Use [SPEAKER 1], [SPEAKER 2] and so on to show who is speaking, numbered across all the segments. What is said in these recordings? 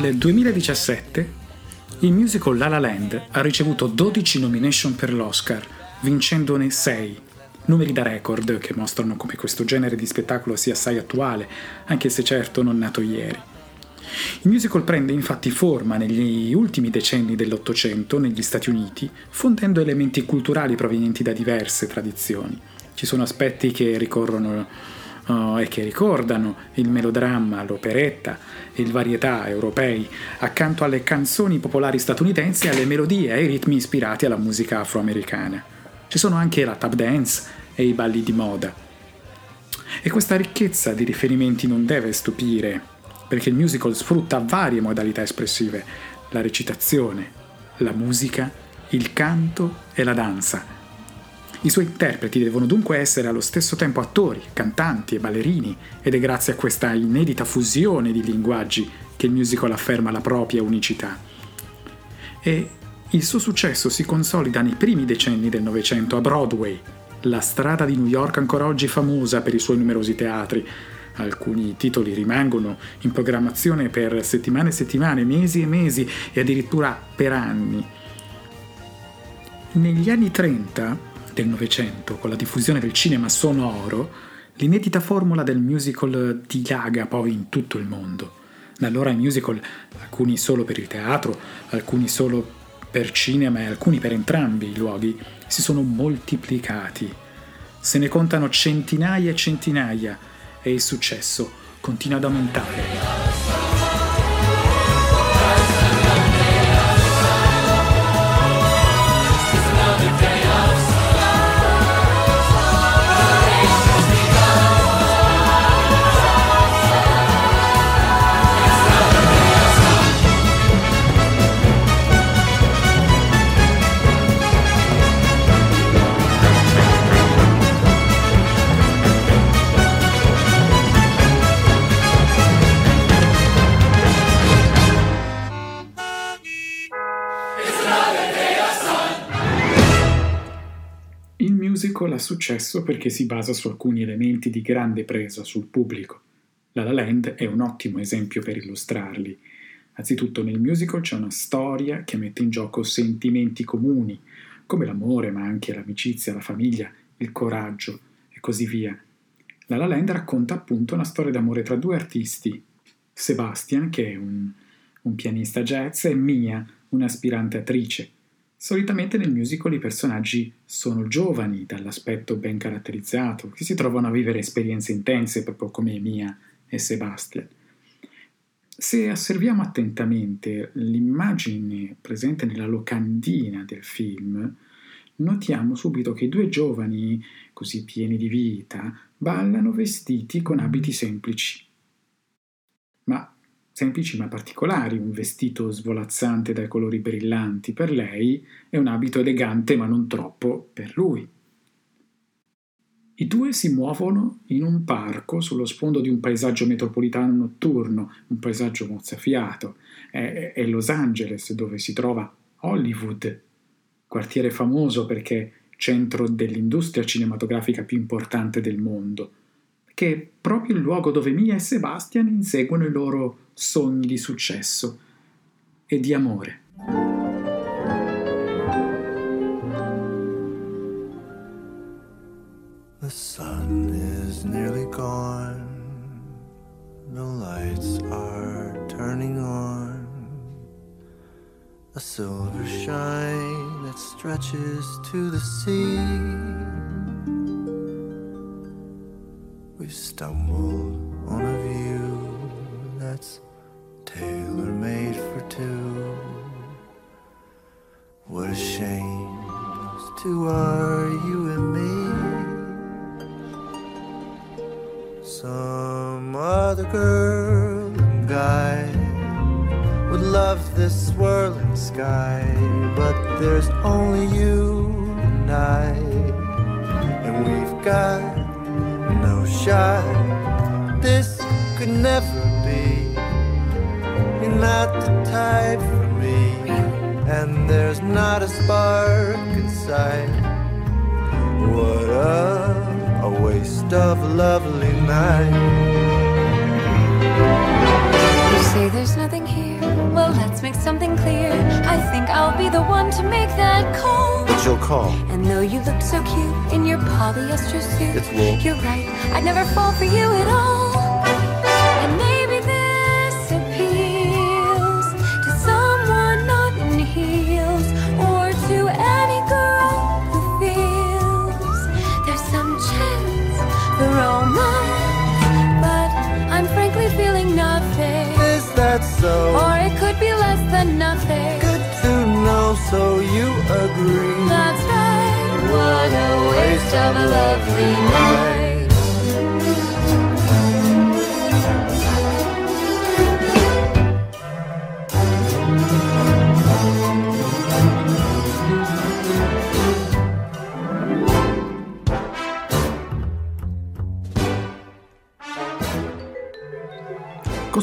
[SPEAKER 1] Nel 2017 il musical La La Land ha ricevuto 12 nomination per l'Oscar, vincendone 6. Numeri da record che mostrano come questo genere di spettacolo sia assai attuale, anche se certo non nato ieri. Il musical prende infatti forma negli ultimi decenni dell'Ottocento negli Stati Uniti, fondendo elementi culturali provenienti da diverse tradizioni. Ci sono aspetti che ricorrono uh, e che ricordano il melodramma, l'operetta e il varietà europei, accanto alle canzoni popolari statunitensi e alle melodie e ai ritmi ispirati alla musica afroamericana. Ci sono anche la tap dance e i balli di moda. E questa ricchezza di riferimenti non deve stupire, perché il musical sfrutta varie modalità espressive, la recitazione, la musica, il canto e la danza. I suoi interpreti devono dunque essere allo stesso tempo attori, cantanti e ballerini, ed è grazie a questa inedita fusione di linguaggi che il musical afferma la propria unicità. E il suo successo si consolida nei primi decenni del Novecento a Broadway, la strada di New York ancora oggi famosa per i suoi numerosi teatri. Alcuni titoli rimangono in programmazione per settimane e settimane, mesi e mesi e addirittura per anni. Negli anni 30 del Novecento, con la diffusione del cinema sonoro, l'inedita formula del musical dilaga poi in tutto il mondo. Da allora i musical, alcuni solo per il teatro, alcuni solo per cinema e alcuni per entrambi i luoghi, si sono moltiplicati. Se ne contano centinaia e centinaia e il successo continua ad aumentare. Musical ha successo perché si basa su alcuni elementi di grande presa sul pubblico. La La Land è un ottimo esempio per illustrarli. Anzitutto nel musical c'è una storia che mette in gioco sentimenti comuni, come l'amore, ma anche l'amicizia, la famiglia, il coraggio e così via. La La Land racconta appunto una storia d'amore tra due artisti, Sebastian, che è un, un pianista jazz, e Mia, un'aspirante attrice. Solitamente nel musical i personaggi sono giovani, dall'aspetto ben caratterizzato, che si trovano a vivere esperienze intense, proprio come Mia e Sebastian. Se osserviamo attentamente l'immagine presente nella locandina del film, notiamo subito che i due giovani, così pieni di vita, ballano vestiti con abiti semplici. Semplici ma particolari, un vestito svolazzante dai colori brillanti per lei e un abito elegante ma non troppo per lui. I due si muovono in un parco sullo sfondo di un paesaggio metropolitano notturno, un paesaggio mozzafiato. È, è Los Angeles dove si trova Hollywood, quartiere famoso perché centro dell'industria cinematografica più importante del mondo, che è proprio il luogo dove Mia e Sebastian inseguono i loro sogni di successo e di amore.
[SPEAKER 2] The sun is nearly gone. The lights are turning on. A silver shine that stretches to the sea. We've stumbled on a view that's tailor made for two. What a shame those two are you and me. Some other girl and guy would love this swirling sky, but there's only you and I, and we've got no shot. This could never not the type for me, and there's not a spark inside. What a, a waste of a lovely night.
[SPEAKER 3] You say there's nothing here. Well, let's make something clear. I think I'll be the one to make that call.
[SPEAKER 2] But you'll call.
[SPEAKER 3] And though you look so cute in your polyester suit,
[SPEAKER 2] It's wool.
[SPEAKER 3] you're right. I'd never fall for you at all. Feeling nothing.
[SPEAKER 2] Is that so?
[SPEAKER 3] Or it could be less than nothing.
[SPEAKER 2] Good to know, so you agree.
[SPEAKER 3] That's right. What a waste of a lovely night.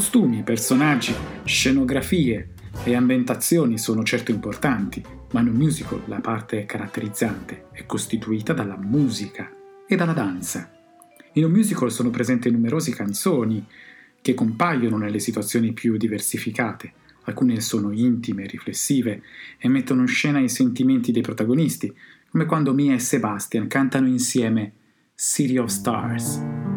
[SPEAKER 1] Costumi, personaggi, scenografie e ambientazioni sono certo importanti, ma in un musical la parte caratterizzante è costituita dalla musica e dalla danza. In un musical sono presenti numerose canzoni che compaiono nelle situazioni più diversificate. Alcune sono intime, riflessive e mettono in scena i sentimenti dei protagonisti, come quando Mia e Sebastian cantano insieme City of Stars.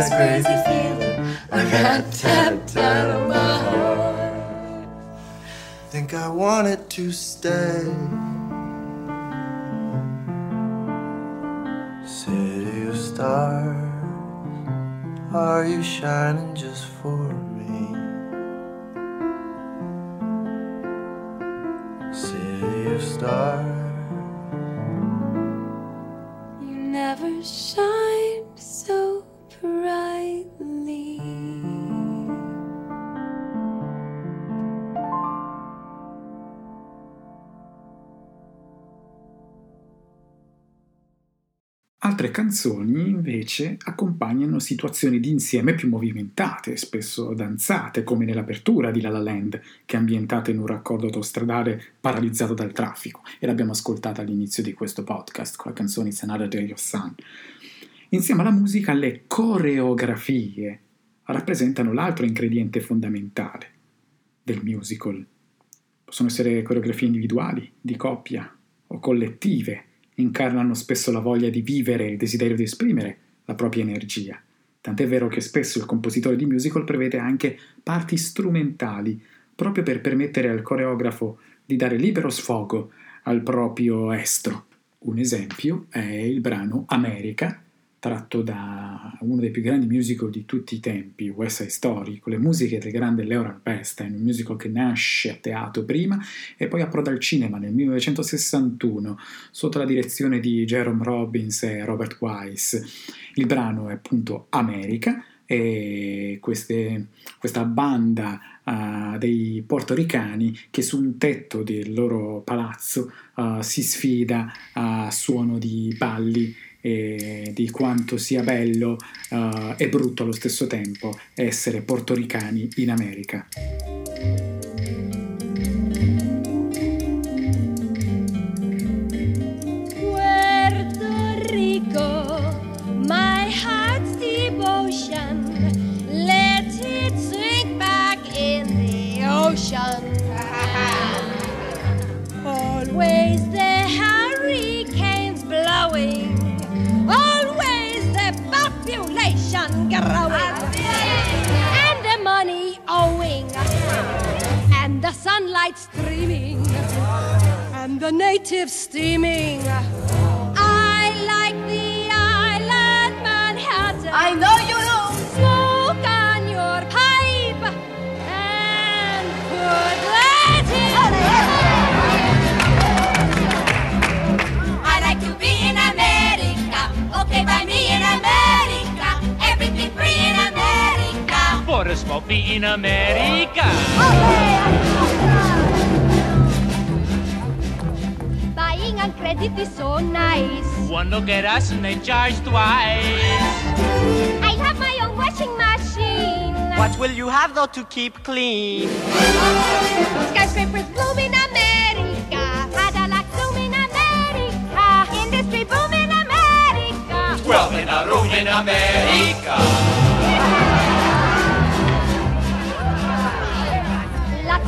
[SPEAKER 3] This crazy feeling I got tapped out of my heart.
[SPEAKER 2] Think I wanted to stay. City of stars, are you shining just for me? City of stars,
[SPEAKER 3] You never shined
[SPEAKER 1] Altre canzoni invece accompagnano situazioni di insieme più movimentate, spesso danzate, come nell'apertura di La La Land, che è ambientata in un raccordo autostradale paralizzato dal traffico, e l'abbiamo ascoltata all'inizio di questo podcast con la canzone It's Another Day of Sun. Insieme alla musica, le coreografie rappresentano l'altro ingrediente fondamentale del musical. Possono essere coreografie individuali, di coppia o collettive, incarnano spesso la voglia di vivere e il desiderio di esprimere la propria energia. Tant'è vero che spesso il compositore di musical prevede anche parti strumentali, proprio per permettere al coreografo di dare libero sfogo al proprio estro. Un esempio è il brano America, tratto da uno dei più grandi musical di tutti i tempi, West Side Story, con le musiche del grande Leonard Bernstein, un musical che nasce a teatro prima e poi approda al cinema nel 1961 sotto la direzione di Jerome Robbins e Robert Wise. Il brano è appunto America e queste, questa banda uh, dei portoricani che su un tetto del loro palazzo uh, si sfida a suono di balli e di quanto sia bello uh, e brutto allo stesso tempo essere portoricani in America.
[SPEAKER 4] And the money owing, and the sunlight streaming and the natives steaming.
[SPEAKER 5] For a smoke me in America.
[SPEAKER 4] Buying on credit is so nice.
[SPEAKER 5] One look at us and they charge twice.
[SPEAKER 4] I have my own washing machine.
[SPEAKER 6] What will you have though to keep clean?
[SPEAKER 4] Skyscrapers bloom in America. Cadillac zoom in America. Industry boom in America.
[SPEAKER 7] Wealth in a room in America.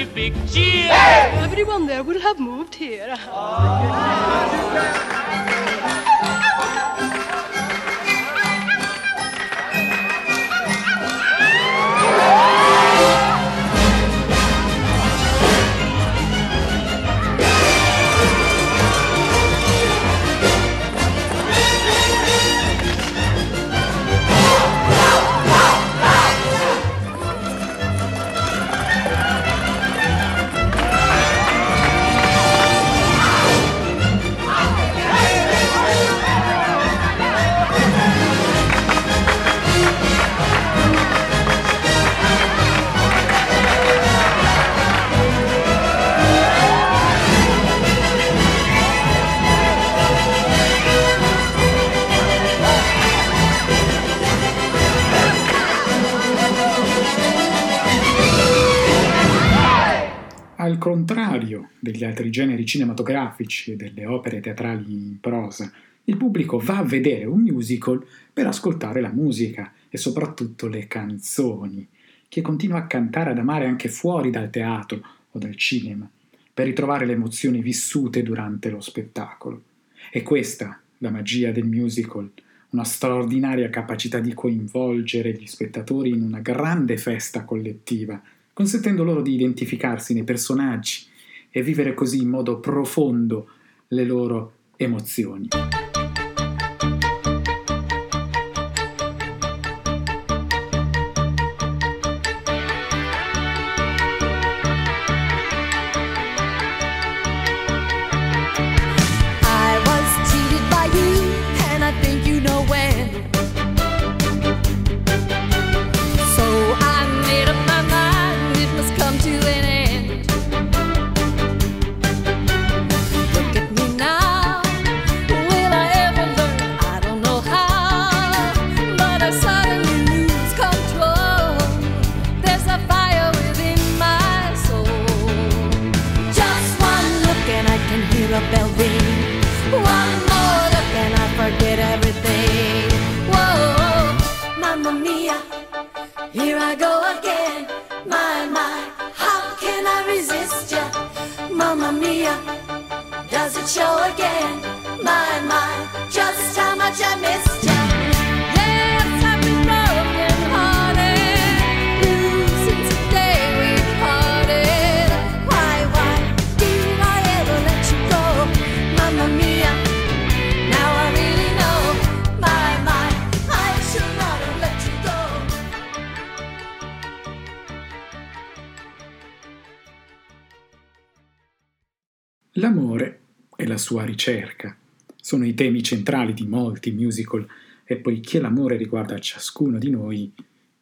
[SPEAKER 4] a big cheer.
[SPEAKER 5] Hey! Everyone there will
[SPEAKER 8] have moved here. Oh.
[SPEAKER 1] Contrario degli altri generi cinematografici e delle opere teatrali in prosa, il pubblico va a vedere un musical per ascoltare la musica e soprattutto le canzoni, che continua a cantare ad amare anche fuori dal teatro o dal cinema, per ritrovare le emozioni vissute durante lo spettacolo. È questa la magia del musical, una straordinaria capacità di coinvolgere gli spettatori in una grande festa collettiva, consentendo loro di identificarsi nei personaggi e vivere così in modo profondo le loro emozioni.
[SPEAKER 3] Ya? Mamma mia, does it show again? My, my, just how much I missed ya.
[SPEAKER 1] L'amore e la sua ricerca sono i temi centrali di molti musical e poiché l'amore riguarda ciascuno di noi,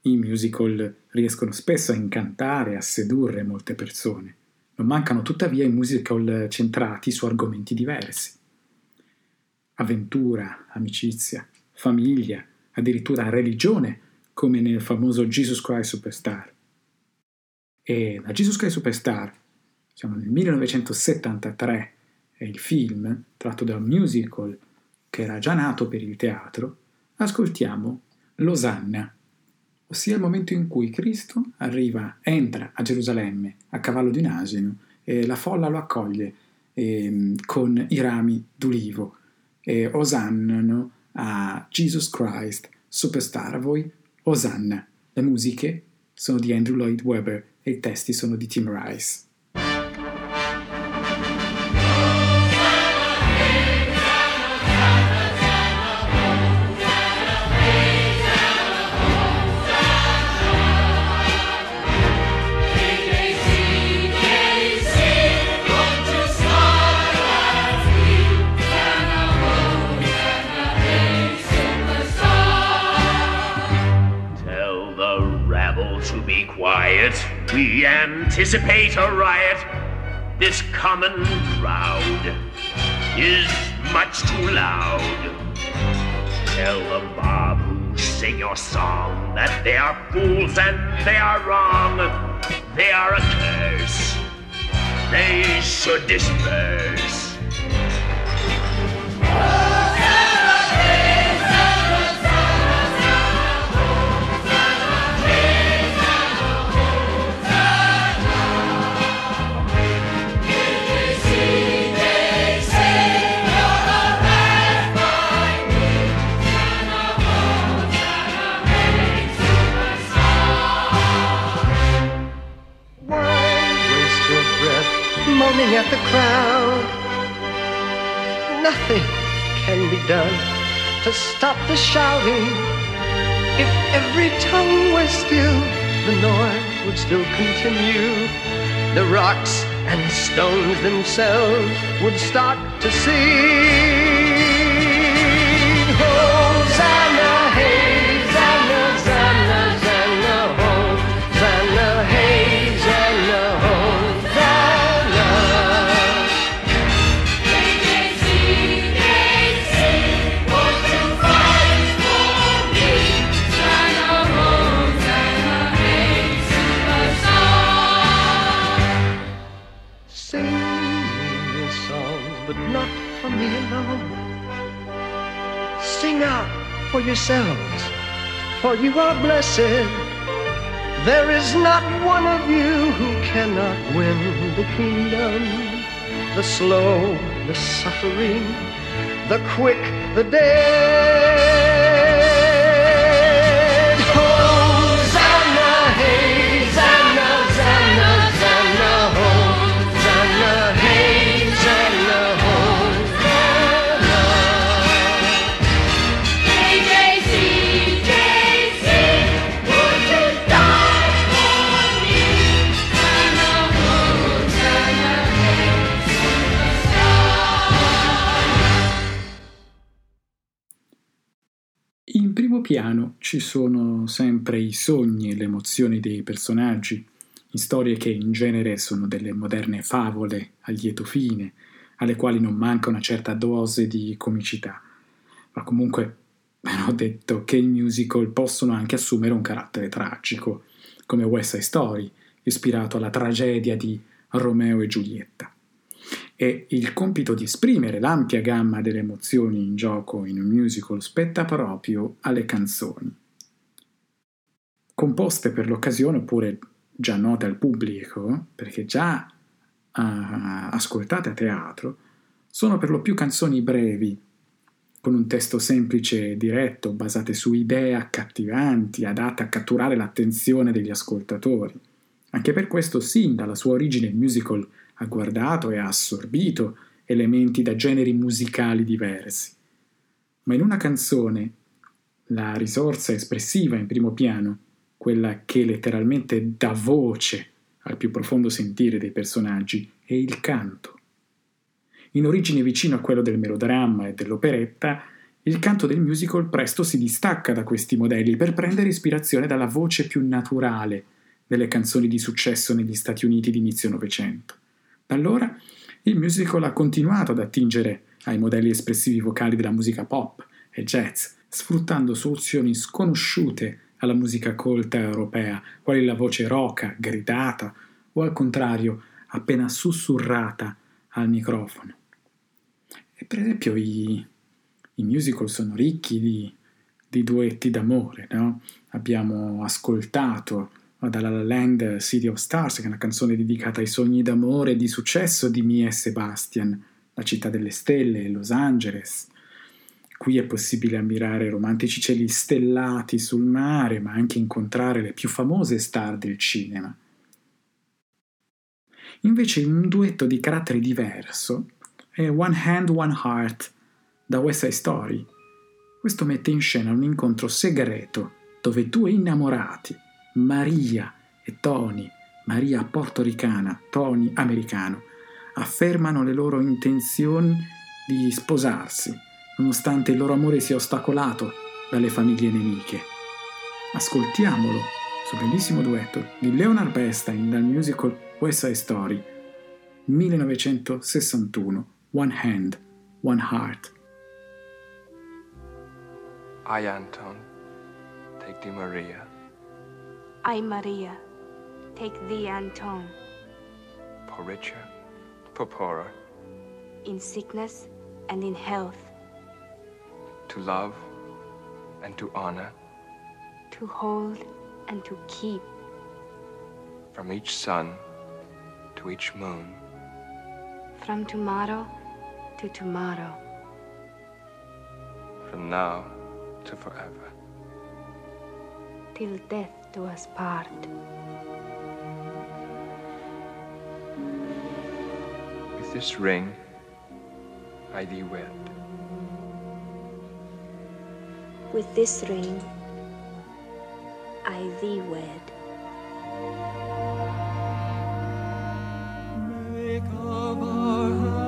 [SPEAKER 1] i musical riescono spesso a incantare e a sedurre molte persone. Non mancano tuttavia i musical centrati su argomenti diversi. Avventura, amicizia, famiglia, addirittura religione, come nel famoso Jesus Christ Superstar. E da Jesus Christ Superstar siamo nel 1973 e il film, tratto da un musical che era già nato per il teatro, ascoltiamo Losanna, ossia il momento in cui Cristo arriva, entra a Gerusalemme a cavallo di un asino e la folla lo accoglie ehm, con i rami d'ulivo e osannano a Jesus Christ, superstar a voi, Osanna. Le musiche sono di Andrew Lloyd Webber e i testi sono di Tim Rice.
[SPEAKER 9] We anticipate a riot. This common crowd is much too loud. Tell the mob who sing your song that they are fools and they are wrong. They are a curse. They should disperse.
[SPEAKER 10] Tongue were still, the noise would still continue. The rocks and stones themselves would start to sing. Yourselves, for you are blessed. There is not one of you who cannot win the kingdom. The slow, the suffering, the quick, the dead.
[SPEAKER 1] Piano ci sono sempre i sogni e le emozioni dei personaggi, in storie che in genere sono delle moderne favole a lieto fine, alle quali non manca una certa dose di comicità. Ma comunque ho detto che i musical possono anche assumere un carattere tragico, come West Side Story, ispirato alla tragedia di Romeo e Giulietta. E il compito di esprimere l'ampia gamma delle emozioni in gioco in un musical spetta proprio alle canzoni. Composte per l'occasione oppure già note al pubblico, perché già ah, ascoltate a teatro, sono per lo più canzoni brevi, con un testo semplice e diretto, basate su idee accattivanti, adatte a catturare l'attenzione degli ascoltatori. Anche per questo, sin dalla sua origine, musical ha guardato e ha assorbito elementi da generi musicali diversi. Ma in una canzone, la risorsa espressiva in primo piano, quella che letteralmente dà voce al più profondo sentire dei personaggi, è il canto. In origine vicino a quello del melodramma e dell'operetta, il canto del musical presto si distacca da questi modelli per prendere ispirazione dalla voce più naturale delle canzoni di successo negli Stati Uniti di inizio Novecento. Da allora il musical ha continuato ad attingere ai modelli espressivi vocali della musica pop e jazz, sfruttando soluzioni sconosciute alla musica colta europea, quali la voce roca, gridata o al contrario appena sussurrata al microfono. E per esempio i, i musical sono ricchi di, di duetti d'amore, no? Abbiamo ascoltato dalla La Land City of Stars, che è una canzone dedicata ai sogni d'amore e di successo di Mia e Sebastian, la città delle stelle, Los Angeles. Qui è possibile ammirare romantici cieli stellati sul mare, ma anche incontrare le più famose star del cinema. Invece un duetto di carattere diverso è One Hand, One Heart da West Side Story. Questo mette in scena un incontro segreto dove due innamorati, Maria e Tony, Maria portoricana, Tony americano, affermano le loro intenzioni di sposarsi, nonostante il loro amore sia ostacolato dalle famiglie nemiche. Ascoltiamolo, questo bellissimo duetto di Leonard Bernstein dal musical West Side Story, 1961, One Hand, One Heart.
[SPEAKER 11] I, Anton, take thee, Maria,
[SPEAKER 12] I, Maria, take thee, Anton,
[SPEAKER 11] for richer, for poorer,
[SPEAKER 12] in sickness and in health,
[SPEAKER 11] to love and to honor,
[SPEAKER 12] to hold and to keep,
[SPEAKER 11] from each sun to each moon,
[SPEAKER 12] from tomorrow to tomorrow,
[SPEAKER 11] from now to forever.
[SPEAKER 12] till death do us part.
[SPEAKER 11] With this ring, I thee wed.
[SPEAKER 12] With this ring, I thee wed.
[SPEAKER 7] Make of our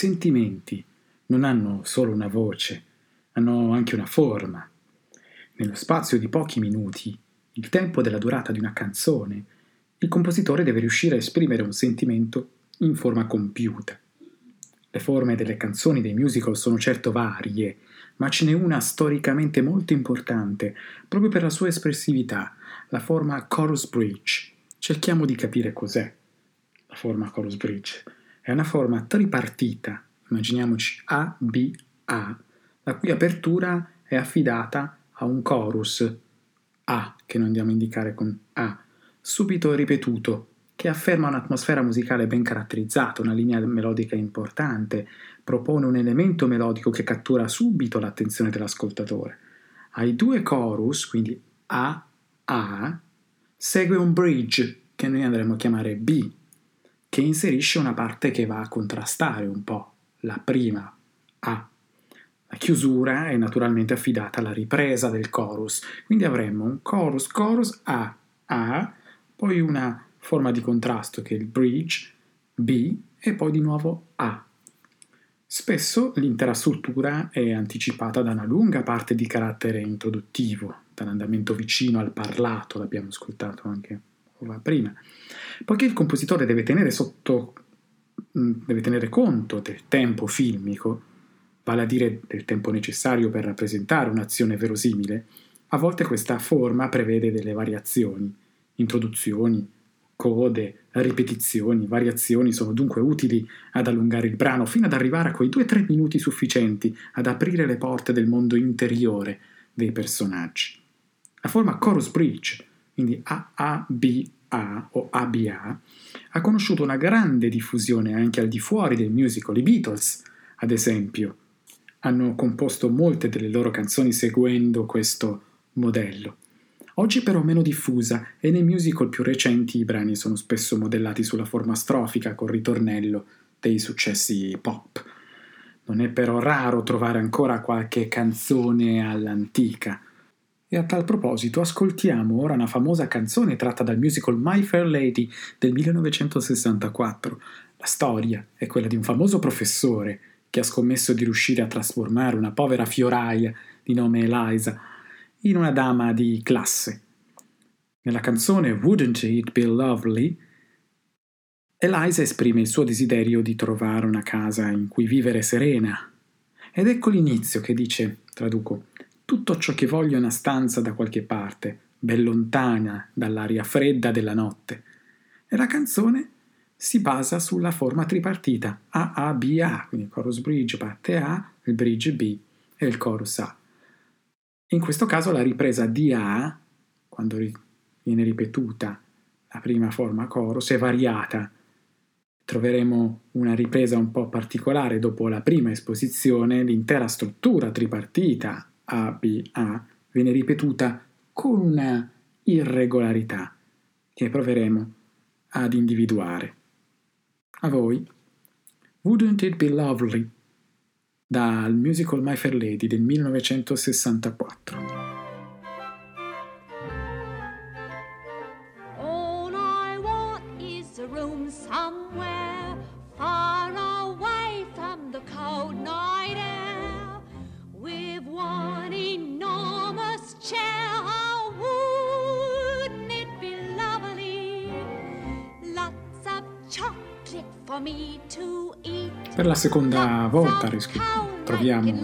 [SPEAKER 1] sentimenti non hanno solo una voce, hanno anche una forma. Nello spazio di pochi minuti, il tempo della durata di una canzone, il compositore deve riuscire a esprimere un sentimento in forma compiuta. Le forme delle canzoni dei musical sono certo varie, ma ce n'è una storicamente molto importante, proprio per la sua espressività, la forma chorus bridge. Cerchiamo di capire cos'è la forma chorus bridge. È una forma tripartita, immaginiamoci A, B, A, la cui apertura è affidata a un chorus A, che noi andiamo a indicare con A, subito ripetuto, che afferma un'atmosfera musicale ben caratterizzata, una linea melodica importante, propone un elemento melodico che cattura subito l'attenzione dell'ascoltatore. Ai due chorus, quindi A, A, segue un bridge, che noi andremo a chiamare B, che inserisce una parte che va a contrastare un po' la prima A. La chiusura è naturalmente affidata alla ripresa del chorus, quindi avremo un chorus, chorus A, A, poi una forma di contrasto che è il bridge, B e poi di nuovo A. Spesso l'intera struttura è anticipata da una lunga parte di carattere introduttivo, dall'andamento vicino al parlato, l'abbiamo ascoltato anche prima. Poiché il compositore deve tenere sotto deve tenere conto del tempo filmico, vale a dire del tempo necessario per rappresentare un'azione verosimile, a volte questa forma prevede delle variazioni, introduzioni, code, ripetizioni, variazioni sono dunque utili ad allungare il brano fino ad arrivare a quei 2-3 minuti sufficienti ad aprire le porte del mondo interiore dei personaggi. La forma chorus bridge, quindi AABA o ABA, ha conosciuto una grande diffusione anche al di fuori del musical. I Beatles, ad esempio, hanno composto molte delle loro canzoni seguendo questo modello. Oggi però meno diffusa e nei musical più recenti i brani sono spesso modellati sulla forma strofica col ritornello dei successi pop. Non è però raro trovare ancora qualche canzone all'antica. E a tal proposito ascoltiamo ora una famosa canzone tratta dal musical My Fair Lady del 1964. La storia è quella di un famoso professore che ha scommesso di riuscire a trasformare una povera fioraia di nome Eliza in una dama di classe. Nella canzone Wouldn't It Be Lovely, Eliza esprime il suo desiderio di trovare una casa in cui vivere serena. Ed ecco l'inizio che dice, traduco, tutto ciò che voglio è una stanza da qualche parte, ben lontana dall'aria fredda della notte. E la canzone si basa sulla forma tripartita A-A-B-A, quindi il chorus bridge parte A, il bridge B e il chorus A. In questo caso la ripresa di A, quando viene ripetuta la prima forma chorus, è variata. Troveremo una ripresa un po' particolare dopo la prima esposizione, l'intera struttura tripartita A-B-A viene ripetuta con una irregolarità che proveremo ad individuare. A voi, Wouldn't It Be Lovely dal musical My Fair Lady del 1964.
[SPEAKER 3] All I want is a room somewhere far chair. Oh, wouldn't it be lovely? Lots of chocolate for me to eat.
[SPEAKER 1] Per la seconda volta riscri- troviamo il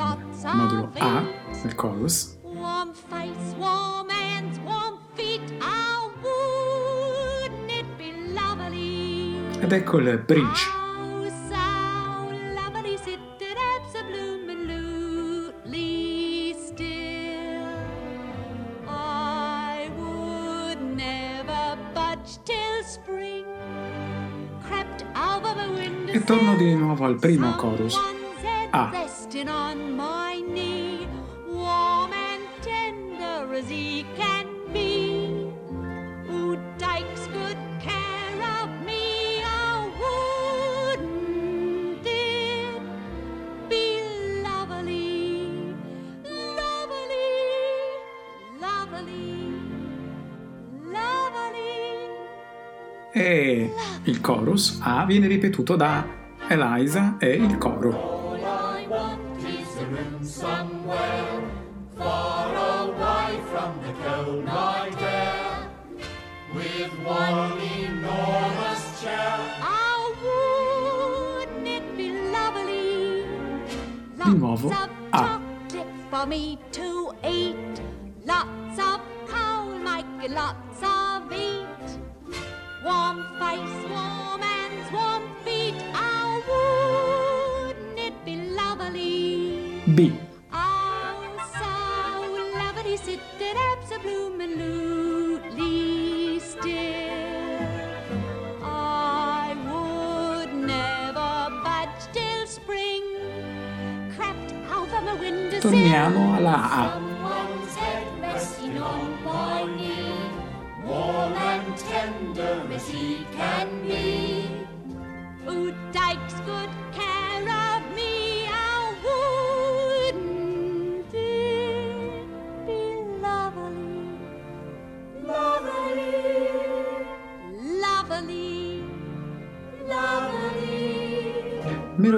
[SPEAKER 1] modulo A del chorus
[SPEAKER 3] Warm face, warm hands, warm feet. Oh, wouldn't it be lovely?
[SPEAKER 1] ed ecco il bridge. Torno di nuovo al primo chorus. A. il chorus A viene ripetuto da Eliza e il coro. Di nuovo A.
[SPEAKER 13] Lots of coal, make lots of eat. Warm warm warm feet. Oh, wouldn't it be lovely?
[SPEAKER 1] B.
[SPEAKER 13] Oh, so lovely, sitting absolutely still. I would never budge till spring, crept over my windowsill.
[SPEAKER 1] Torniamo alla A.
[SPEAKER 7] Someone's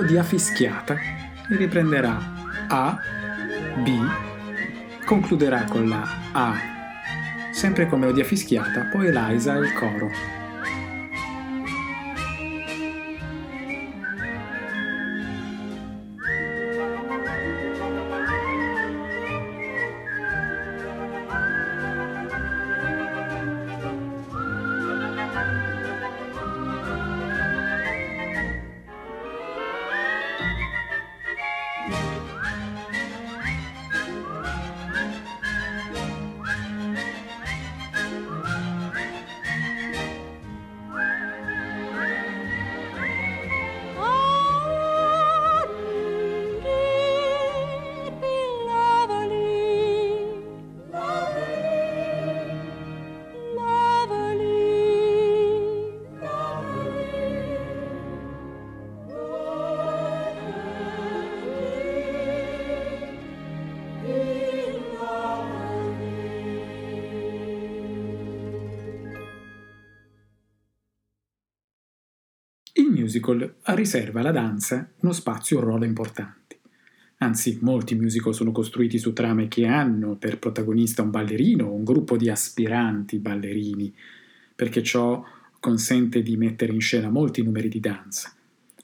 [SPEAKER 1] Melodia fischiata e riprenderà A, B, concluderà con la A, sempre con melodia fischiata, poi Eliza e il coro. Musical riserva alla danza uno spazio e un ruolo importanti. Anzi, molti musical sono costruiti su trame che hanno per protagonista un ballerino o un gruppo di aspiranti ballerini, perché ciò consente di mettere in scena molti numeri di danza.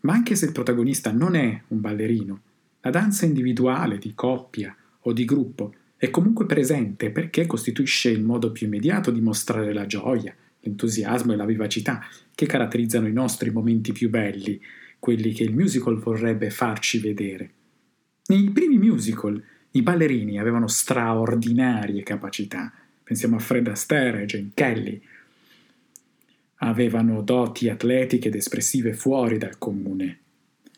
[SPEAKER 1] Ma anche se il protagonista non è un ballerino, la danza individuale, di coppia o di gruppo è comunque presente perché costituisce il modo più immediato di mostrare la gioia, l'entusiasmo e la vivacità che caratterizzano i nostri momenti più belli, quelli che il musical vorrebbe farci vedere. Nei primi musical i ballerini avevano straordinarie capacità. Pensiamo a Fred Astaire e Jane Kelly. Avevano doti atletiche ed espressive fuori dal comune.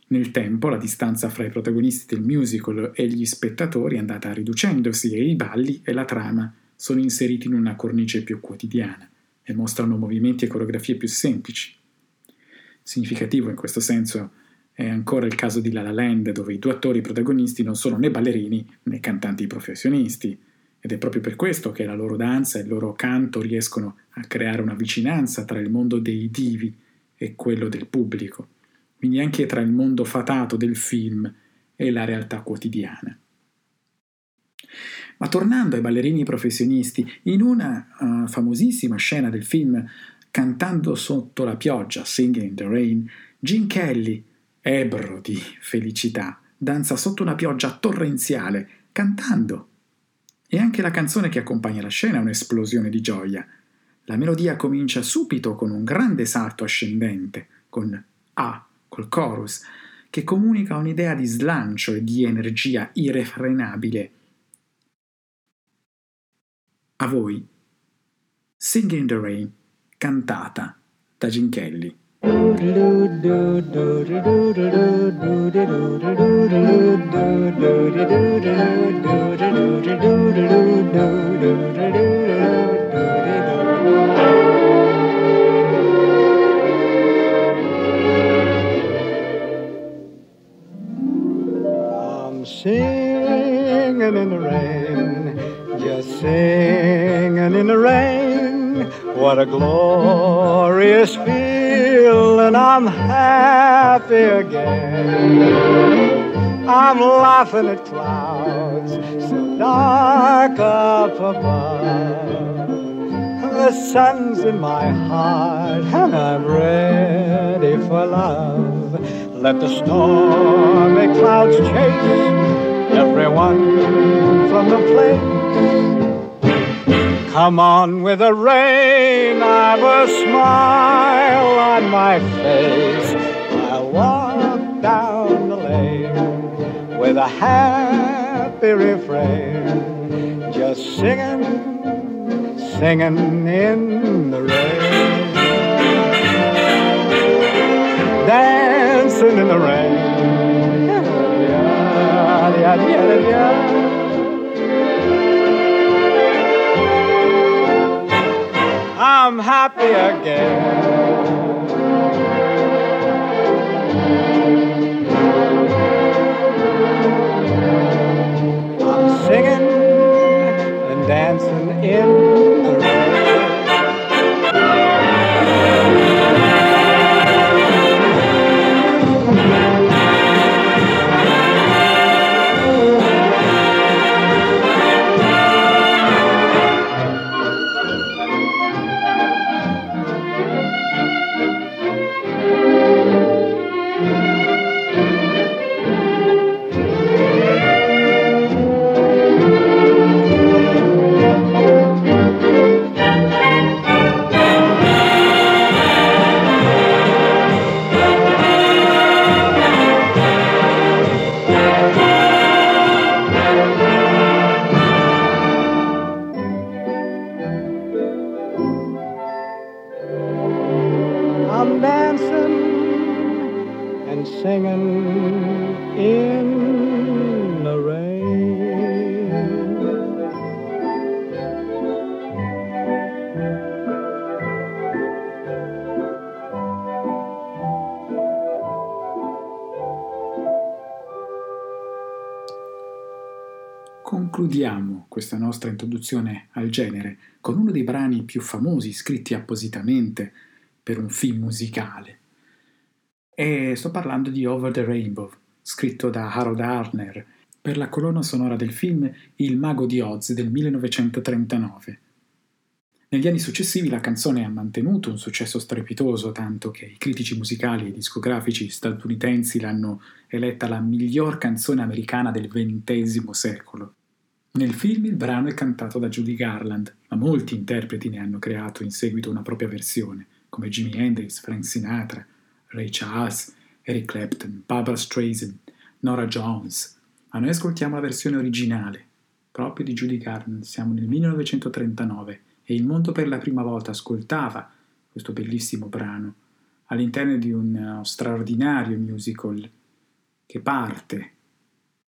[SPEAKER 1] Nel tempo la distanza fra i protagonisti del musical e gli spettatori è andata riducendosi e i balli e la trama sono inseriti in una cornice più quotidiana e mostrano movimenti e coreografie più semplici. Significativo in questo senso è ancora il caso di La La Land, dove i due attori protagonisti non sono né ballerini né cantanti professionisti, ed è proprio per questo che la loro danza e il loro canto riescono a creare una vicinanza tra il mondo dei divi e quello del pubblico, quindi anche tra il mondo fatato del film e la realtà quotidiana. Ma tornando ai ballerini professionisti, in una uh, famosissima scena del film Cantando sotto la pioggia, Singing in the Rain, Gene Kelly, ebro di felicità, danza sotto una pioggia torrenziale, cantando. E anche la canzone che accompagna la scena è un'esplosione di gioia. La melodia comincia subito con un grande salto ascendente, con A, col chorus, che comunica un'idea di slancio e di energia irrefrenabile. A voi, Singing in the Rain, cantata da Gene Kelly.
[SPEAKER 10] I'm singing in the rain, singing in the rain.
[SPEAKER 14] What a glorious feeling. I'm happy again. I'm laughing at clouds so dark up above. The sun's in my heart and I'm ready for love. Let the stormy clouds chase everyone from the place. Come on with the rain, I've a smile on my face. I'll walk down the lane with a happy refrain, just singing, singing in the rain, dancing in the rain. Yeah, yeah, yeah, I'm happy again. I'm singing and dancing in
[SPEAKER 1] Concludiamo questa nostra introduzione al genere con uno dei brani più famosi scritti appositamente per un film musicale. E sto parlando di Over the Rainbow, scritto da Harold Arner per la colonna sonora del film Il mago di Oz del 1939. Negli anni successivi la canzone ha mantenuto un successo strepitoso, tanto che i critici musicali e discografici statunitensi l'hanno eletta la miglior canzone americana del XX secolo. Nel film il brano è cantato da Judy Garland, ma molti interpreti ne hanno creato in seguito una propria versione, come Jimi Hendrix, Frank Sinatra, Ray Charles, Eric Clapton, Barbara Streisand, Nora Jones. Ma noi ascoltiamo la versione originale, proprio di Judy Garland. Siamo nel 1939 e il mondo per la prima volta ascoltava questo bellissimo brano all'interno di un uh, straordinario musical che parte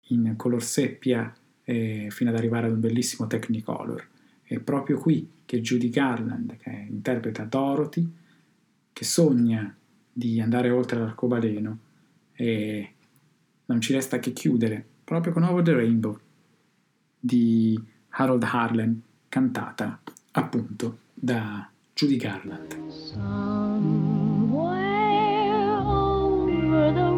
[SPEAKER 1] in color seppia eh, fino ad arrivare ad un bellissimo Technicolor. È proprio qui che Judy Garland, che interpreta Dorothy, che sogna di andare oltre l'arcobaleno e non ci resta che chiudere proprio con Over the Rainbow di Harold Harlan, cantata appunto da Judy Garland.
[SPEAKER 15] Somewhere over the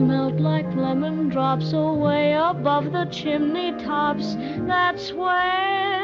[SPEAKER 15] melt like lemon drops away above the chimney tops. That's where